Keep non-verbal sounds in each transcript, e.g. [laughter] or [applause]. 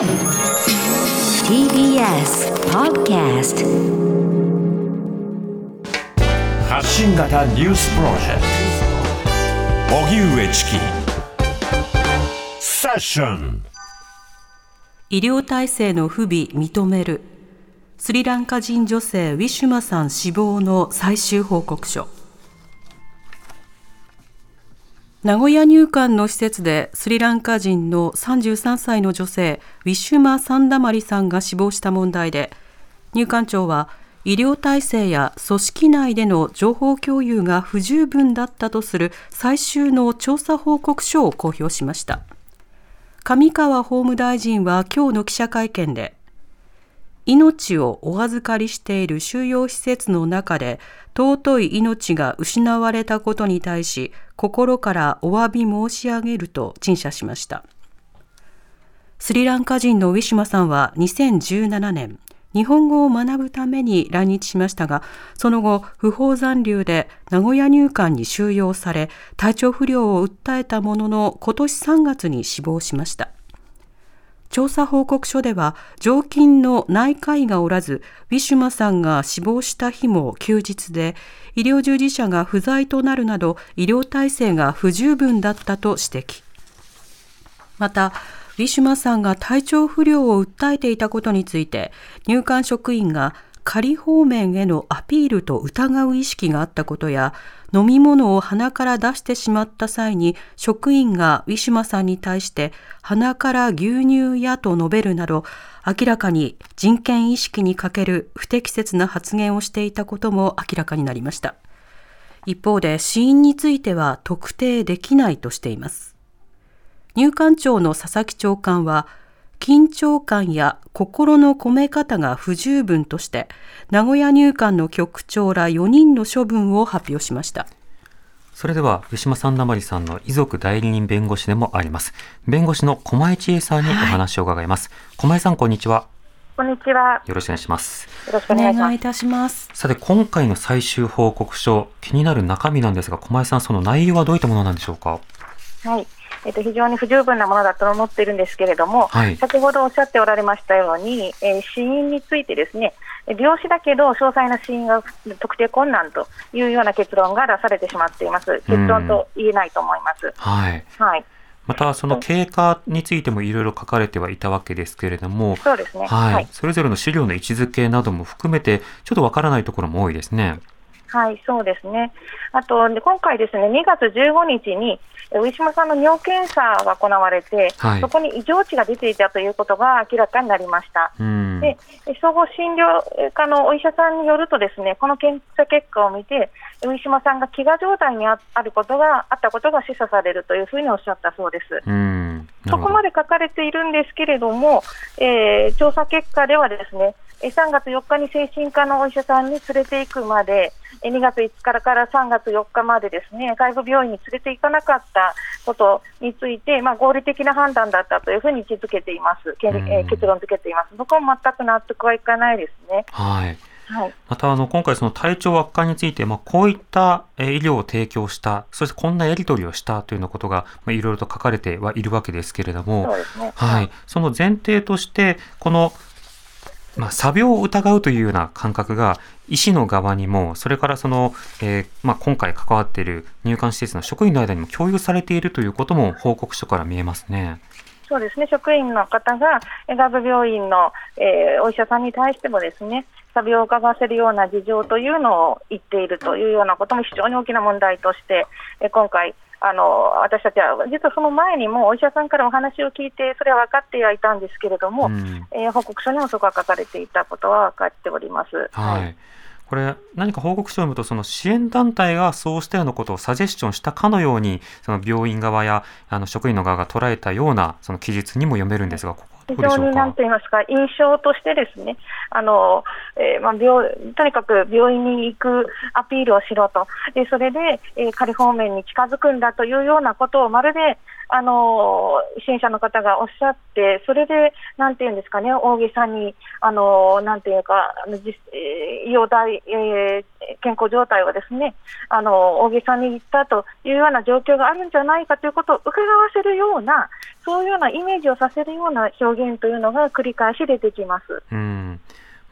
TBS Podcast 発信型ニュースプロジェクト。荻上チキ。セッション。医療体制の不備認める。スリランカ人女性ウィシュマさん死亡の最終報告書名古屋入管の施設でスリランカ人の33歳の女性ウィシュマ・サンダマリさんが死亡した問題で入管庁は医療体制や組織内での情報共有が不十分だったとする最終の調査報告書を公表しました。上川法務大臣は今日の記者会見で命をお預かりしている収容施設の中で尊い命が失われたことに対し心からお詫び申し上げると陳謝しましたスリランカ人のウィシュマさんは2017年日本語を学ぶために来日しましたが、その後、不法残留で名古屋入管に収容され、体調不良を訴えたものの、今年3月に死亡しました。調査報告書では、常勤の内科医がおらず、ウィシュマさんが死亡した日も休日で、医療従事者が不在となるなど、医療体制が不十分だったと指摘。また、ウィシュマさんが体調不良を訴えていたことについて、入管職員が仮方面へのアピールと疑う意識があったことや、飲み物を鼻から出してしまった際に、職員がウィシュマさんに対して鼻から牛乳やと述べるなど、明らかに人権意識に欠ける不適切な発言をしていたことも明らかになりました。一方で死因については特定できないとしています。入管庁の佐々木長官は、緊張感や心の込め方が不十分として、名古屋入管の局長ら4人の処分を発表しました。それでは、牛島さんだまりさんの遺族代理人弁護士でもあります。弁護士の駒井千恵さんにお話を伺います。はい、駒井さん、こんにちは。こんにちは。よろしくお願いします。よろしくお願いいたします。さて、今回の最終報告書、気になる中身なんですが、駒井さん、その内容はどういったものなんでしょうか？はい。えっと、非常に不十分なものだと思っているんですけれども、はい、先ほどおっしゃっておられましたように、えー、死因についてですね、病死だけど詳細な死因が特定困難というような結論が出されてしまっています。結論と言えないと思います。はい。はい。また、その経過についてもいろいろ書かれてはいたわけですけれども、そうですね。はい。はい、それぞれの資料の位置づけなども含めて、ちょっとわからないところも多いですね。はい、そうですね。あと、今回ですね、2月15日に、上島さんの尿検査が行われて、はい、そこに異常値が出ていたということが明らかになりました。で総合診療科のお医者さんによると、ですねこの検査結果を見て、上島さんが飢餓状態にあることがあったことが示唆されるというふうにおっしゃったそうです。そこまで書かれているんですけれども、えー、調査結果ではですね、3月4日に精神科のお医者さんに連れて行くまで、2月5日から3月4日までですね、外部病院に連れて行かなかったことについて、まあ、合理的な判断だったというふうに位置づけています、え結論付けています。僕は全く納得はいかないですね。はい。はい、またあの今回、その体調悪化について、まあ、こういった医療を提供した、そしてこんなやり取りをしたというようなことが、まあ、いろいろと書かれてはいるわけですけれども、ね、はい、その前提として、このまあ、作病を疑うというような感覚が医師の側にも、それからその、えー、まあ、今回関わっている入管施設の職員の間にも共有されているということも報告書から見えますね。そうですね職員の方が外部病院の、えー、お医者さんに対してもですねサビを伺わせるような事情というのを言っているというようなことも非常に大きな問題として、えー、今回あの私たちは実はその前にもお医者さんからお話を聞いてそれは分かってはいたんですけれども、うん、えー、報告書にもそこが書かれていたことは分かっております。はい、はい。これ、何か報告書を読むと、その支援団体がそうしたようなことをサジェスションしたかのように、その病院側やあの職員の側が捉えたようなその記述にも読めるんですが、こ非常になんと言いますか、印象としてですね、あのえー、まあ、病とにかく病院に行くアピールをしろと、でそれで、えー、仮方面に近づくんだというようなことをまるであの支援者の方がおっしゃって、それで、なんていうんですかね、大げさに、あのなんていうか、医療大、えー、健康状態をですね、あの大げさに言ったというような状況があるんじゃないかということを伺わせるようなそういうようなイメージをさせるような表現というのが繰り返し出てきます。うん。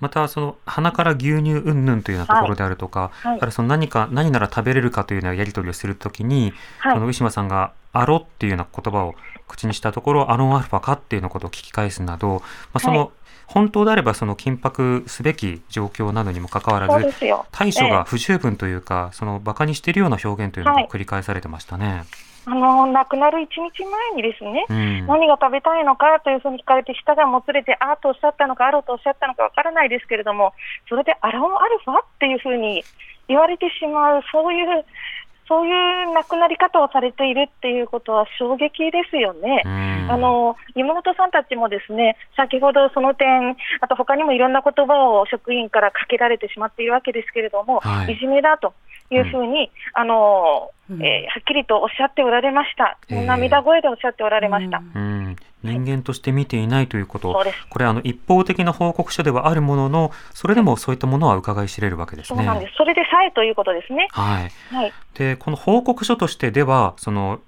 またその鼻から牛乳云々というようなところであるとか、はい、はい、その何か何なら食べれるかというようなやり取りをするときに、はい、そのウィシュマさんがアロっていうような言葉を口にしたところアロンアルファかっていうようなことを聞き返すなど、まあ、その本当であればその緊迫すべき状況などにもかかわらず、対処が不十分というか、その馬鹿にしているような表現というのが繰り返されてましたね。あの亡くなる1日前にですね、うん、何が食べたいのかというふうに聞かれて、舌がもつれて、あーとおっしゃったのか、あろうとおっしゃったのかわからないですけれども、それでアラオンアルファっていうふうに言われてしまう、そういうそういう亡くなり方をされているっていうことは衝撃ですよね。あの妹さんたちもですね先ほどその点、あと他にもいろんな言葉を職員からかけられてしまっているわけですけれども、はい、いじめだというふうに、あのえー、はっきりとおっしゃっておられました、えー、涙声でおっしゃっておられました。うん人間として見ていないということ、これあの一方的な報告書ではあるものの、それでもそういったものは伺い知れるわけですね。そうなんです。それでさえということですね。はい。はい、で、この報告書としてでは、その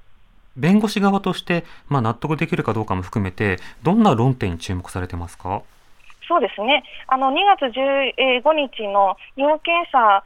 弁護士側として、まあ、納得できるかどうかも含めて、どんな論点に注目されてますか？そうですね、あの2月15日の尿検査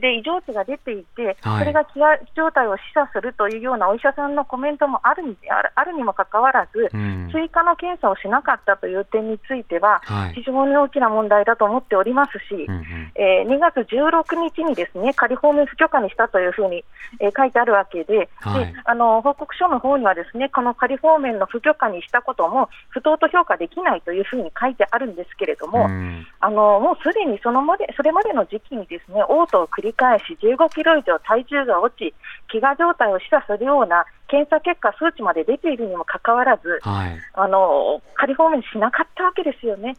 で異常値が出ていて、はい、それが気状態を示唆するというようなお医者さんのコメントもあるにあるにもかかわらず、うん、追加の検査をしなかったという点については、非常に大きな問題だと思っておりますし、うんうん、えー、2月16日にですね仮放免不許可にしたというふうに、えー、書いてあるわけではい、であの報告書の方には、ですねこの仮放免の不許可にしたことも不当と評価できないというふうに書いてあるんですけれども、うん、あのもうすでにそのまでそれまでの時期にですね嘔吐を繰り返し、15キロ以上体重が落ち、飢餓状態を示唆するような検査結果、数値まで出ているにもかかわらず、はい、あの仮放免しなかったわけですよね。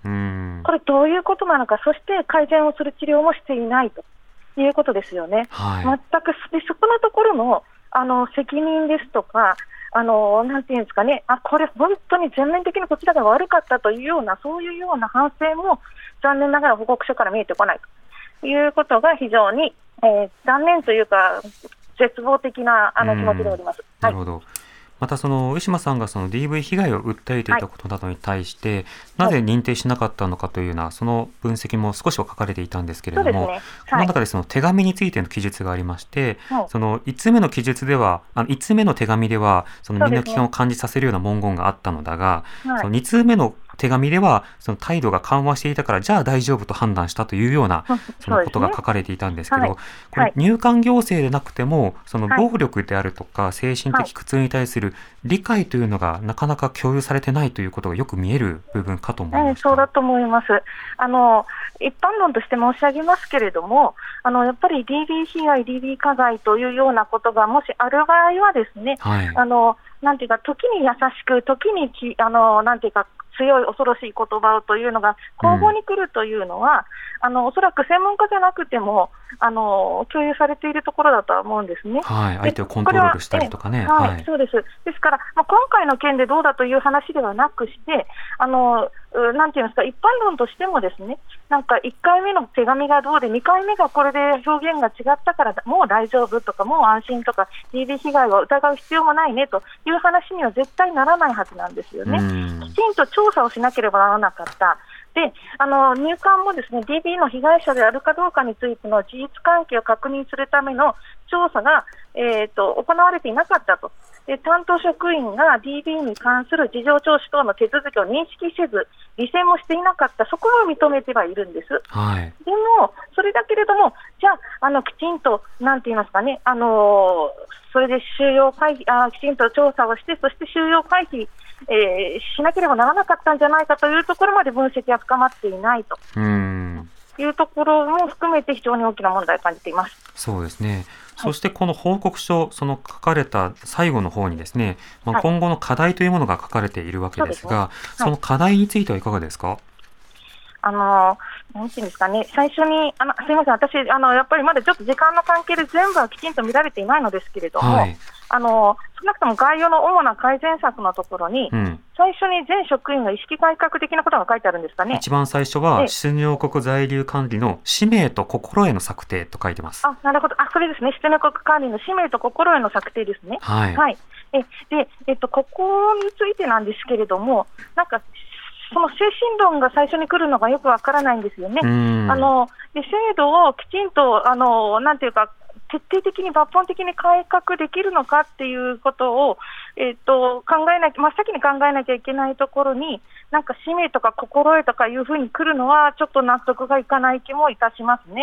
これ、どういうことなのか、そして改善をする治療もしていないと。いうことですよね。はい、全くでそこのところのあの責任ですとか、あのなんていうんですかね、あこれ、本当に全面的にこちらが悪かったというような、そういうような反省も残念ながら報告書から見えてこないと。いうことが非常に、えー、残念というか、絶望的なあの気持ちでおります。なるほど、はいまたその上島さんがその DV 被害を訴えていたことなどに対して、はい、なぜ認定しなかったのかというようなその分析も少しは書かれていたんですけれども、ね。はい、この中でその手紙についての記述がありまして、はい、その5つ目の記述ではあの5つ目の手紙ではその身の危険を感じさせるような文言があったのだが、その2通目の手紙ではその態度が緩和していたからじゃあ大丈夫と判断したというような [laughs] そのことが書かれていたんですけど、ねはい、これ入管行政でなくてもその暴力であるとか精神的苦痛に対する理解というのがなかなか共有されてないということがよく見える部分かと思います、そうだと思います。あの一般論として申し上げますけれどもあのやっぱり DB 被害 DB 加害というようなことがもしある場合はですね、はい、あのなんていうか時に優しく時にきあのなんていうか強い恐ろしい言葉をというのが交互に来るというのは、うん、あのおそらく専門家じゃなくてもあの共有されているところだとは思うんですね。はい、相手をコントロールしたりとかね。はい、はい、そうです。ですから、まあ、今回の件でどうだという話ではなくして、あのなんていうんですか、一般論としてもですね、なんか1回目の手紙がどうで、2回目がこれで表現が違ったから、もう大丈夫とか、もう安心とか、DB 被害を疑う必要もないねという話には絶対ならないはずなんですよね。きちんと調査をしなければならなかった。であの入管もですね DB の被害者であるかどうかについての事実関係を確認するための調査が、えーと、行われていなかったと。で担当職員が DB に関する事情聴取等の手続きを認識せず、履正もしていなかった、そこは認めてはいるんです。はい、でも、それだけれども、じゃあ、あのきちんと、なんて言いますかね、あのそれで収容回避あ、きちんと調査をして、そして収容回避、えー、しなければならなかったんじゃないかというところまで分析は深まっていないと。うんいうところも含めて非常に大きな問題を感じています。そうですね。そしてこの報告書、その書かれた最後の方にですね、まあ、今後の課題というものが書かれているわけですが、そ、ね。はい、の課題についてはいかがですか？あのなんていうんですかね、最初に、あのすみません、私あの、やっぱりまだちょっと時間の関係で全部はきちんと見られていないのですけれども、はい、あの少なくとも概要の主な改善策のところに、うん、最初に全職員の意識改革的なことが書いてあるんですかね。一番最初は、出入国在留管理の使命と心得の策定と書いてます。あなるほど、あそれですね、出入国管理の使命と心得の策定ですね。はい、はいえで、えっと、ここについてなんですけれども、なんかその精神論が最初に来るのがよくわからないんですよね。あので制度をきちんとあのなんていうか徹底的に抜本的に改革できるのかっていうことを、えーと、考えなき、真っ先に考えなきゃいけないところに、なんか使命とか心得とかいうふうに来るのは、ちょっと納得がいかない気もいたしますね。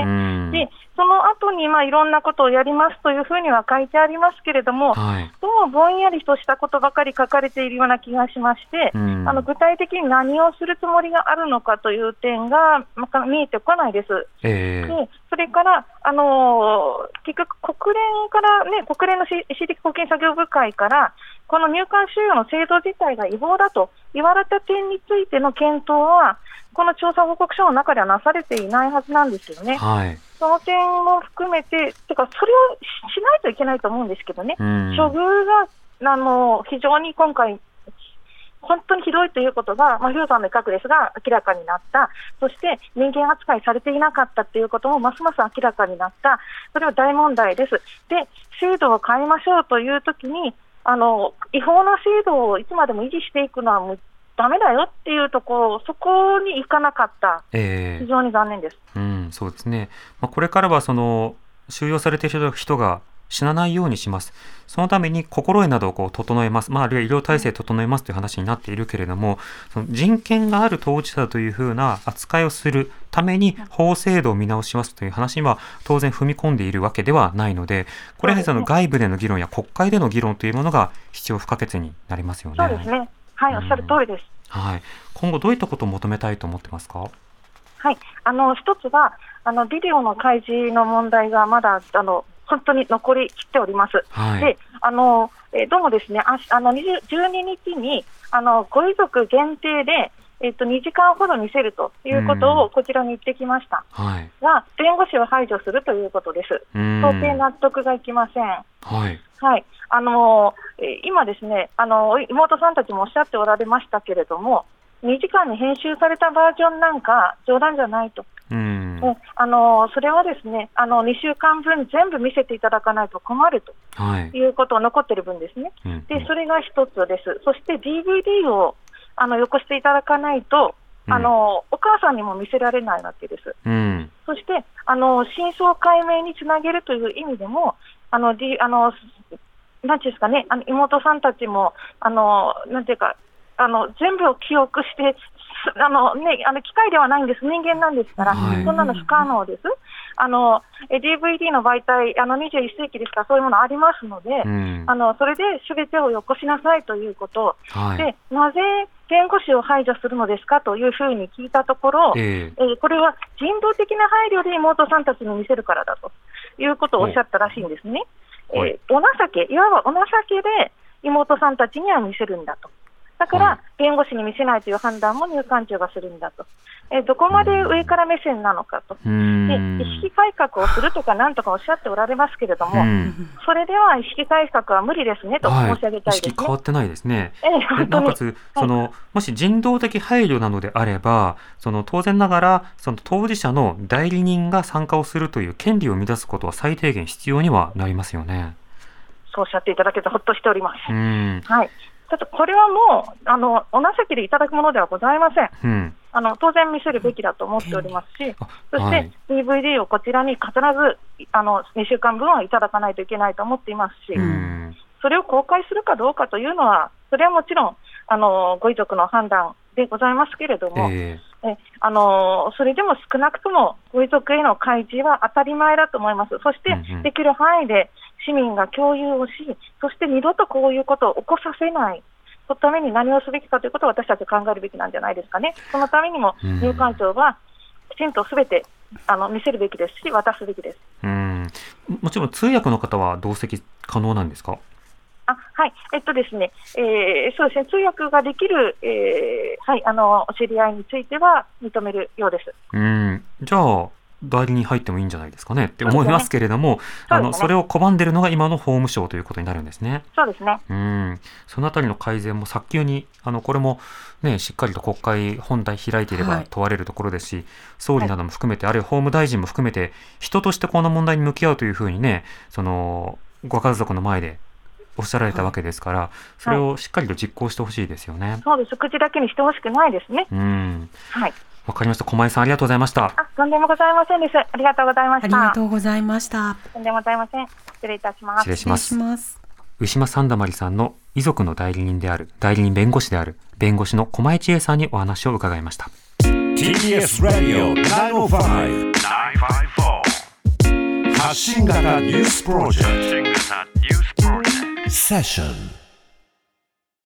で、その後にまあいろんなことをやりますというふうには書いてありますけれども、はい、どうもぼんやりとしたことばかり書かれているような気がしまして、あの具体的に何をするつもりがあるのかという点が、まあ、見えてこないです。えー、でそれから、あのー、結局、国連からね、国連の私的保険作業部会から、この入管収容の制度自体が違法だと言われた点についての検討は、この調査報告書の中ではなされていないはずなんですよね。はい、その点も含めて、てか、それをしないといけないと思うんですけどね、処遇があの非常に今回、本当にひどいということが、まあ、ヒロさんの一角ですが、明らかになった、そして人間扱いされていなかったということもますます明らかになった、それは大問題です。で、制度を変えましょうというときに、あの違法な制度をいつまでも維持していくのはだめだよっていうところ、そこに行かなかった、えー、非常に残念です。うん、そうですね。まあ、これからはその収容されている人が死なないようにします。そのために心得などをこう整えます。まあ、あるいは医療体制整えますという話になっているけれども、その人権がある当事者というふうな扱いをするために法制度を見直しますという話には当然踏み込んでいるわけではないので、これはその外部での議論や国会での議論というものが必要不可欠になりますよね。そうですね。はい、おっしゃる通りです。はい。今後どういったことを求めたいと思ってますか？はい。あの、一つは、あの、ビデオの開示の問題がまだ、あの、本当に残りきっております。はい、であのえどうもですねああの12日にあのご遺族限定でえっと、2時間ほど見せるということをこちらに言ってきました、はい、が、弁護士を排除するということです。到底納得がいきません。はい、はい、あのー、今ですね、あのー、妹さんたちもおっしゃっておられましたけれども、2時間に編集されたバージョンなんか冗談じゃないと。うん。あのそれはですねあの2週間分全部見せていただかないと困ると、はい、いうことを残っている分ですね、うん。うん、でそれが一つです、そして DVD をあのよこしていただかないと、あのお母さんにも見せられないわけです。うん、そしてあの真相解明につなげるという意味でも、あの、D、あのなんていうんですかね、あの妹さんたちも、あのなんていうか、あの全部を記憶してあのね、あの機械ではないんです、人間なんですから、はい、そんなの不可能です。あの DVD の媒体、あの21世紀ですから、そういうものありますので、うん、あのそれですべてをよこしなさいということ、はい、でなぜ弁護士を排除するのですかというふうに聞いたところ、えー、えー、これは人道的な配慮で妹さんたちに見せるからだということをおっしゃったらしいんですね。えー、お情け、いわばお情けで妹さんたちには見せるんだと。だから、弁護士に見せないという判断も入管庁がするんだと。えどこまで上から目線なのかと。で、意識改革をするとかなんとかおっしゃっておられますけれども、それでは意識改革は無理ですねと申し上げたいですね。はい、変わってないですね。えなおかつ、その、はい、もし人道的配慮なのであれば、その当然ながら、その当事者の代理人が参加をするという権利を乱すことは最低限必要にはなりますよね。そうおっしゃっていただけてほっとしております。はい。ちょっとこれはもう、あのお情けでいただくものではございません。うん、あの当然見せるべきだと思っておりますし、そして DVD をこちらに必ずあの2週間分はいただかないといけないと思っていますし、うん、それを公開するかどうかというのは、それはもちろんあのご遺族の判断でございますけれども、えー、えあのそれでも少なくともご遺族への開示は当たり前だと思います。そして、できる範囲で市民が共有をし、そして二度とこういうことを起こさせない、そのために何をすべきかということを私たち考えるべきなんじゃないですかね。そのためにも入管庁はきちんとすべてあの見せるべきですし、渡すべきです。うん。もちろん通訳の方は同席可能なんですか？あはい、えっとですね、えー、そうですね、通訳ができる、えー、はい、あの、お知り合いについては認めるようです。うん、じゃあ、代理に入ってもいいんじゃないですかねって思いますけれども、そ、ね,、あのそれを拒んでるのが今の法務省ということになるんですね。そうですね。うん、そのあたりの改善も早急にあのこれもねしっかりと国会本体開いていれば問われるところですし、はい、総理なども含めて、あるいは法務大臣も含めて人としてこの問題に向き合うというふうにね、そのご家族の前でおっしゃられたわけですから、それをしっかりと実行してほしいですよね、はい。そうです。口だけにしてほしくないですね。うん。はい。わかりました。駒井さん、ありがとうございました。あ、とんでもございませんです。ありがとうございました。ありがとうございました。とんでもございません。失礼いたします。失礼します。牛島三田まりさんの遺族の代理人である、代理人弁護士である、弁護士の駒井千恵さんにお話を伺いました。TBS Radio 905-954発信型ニュースプロジェクトセッション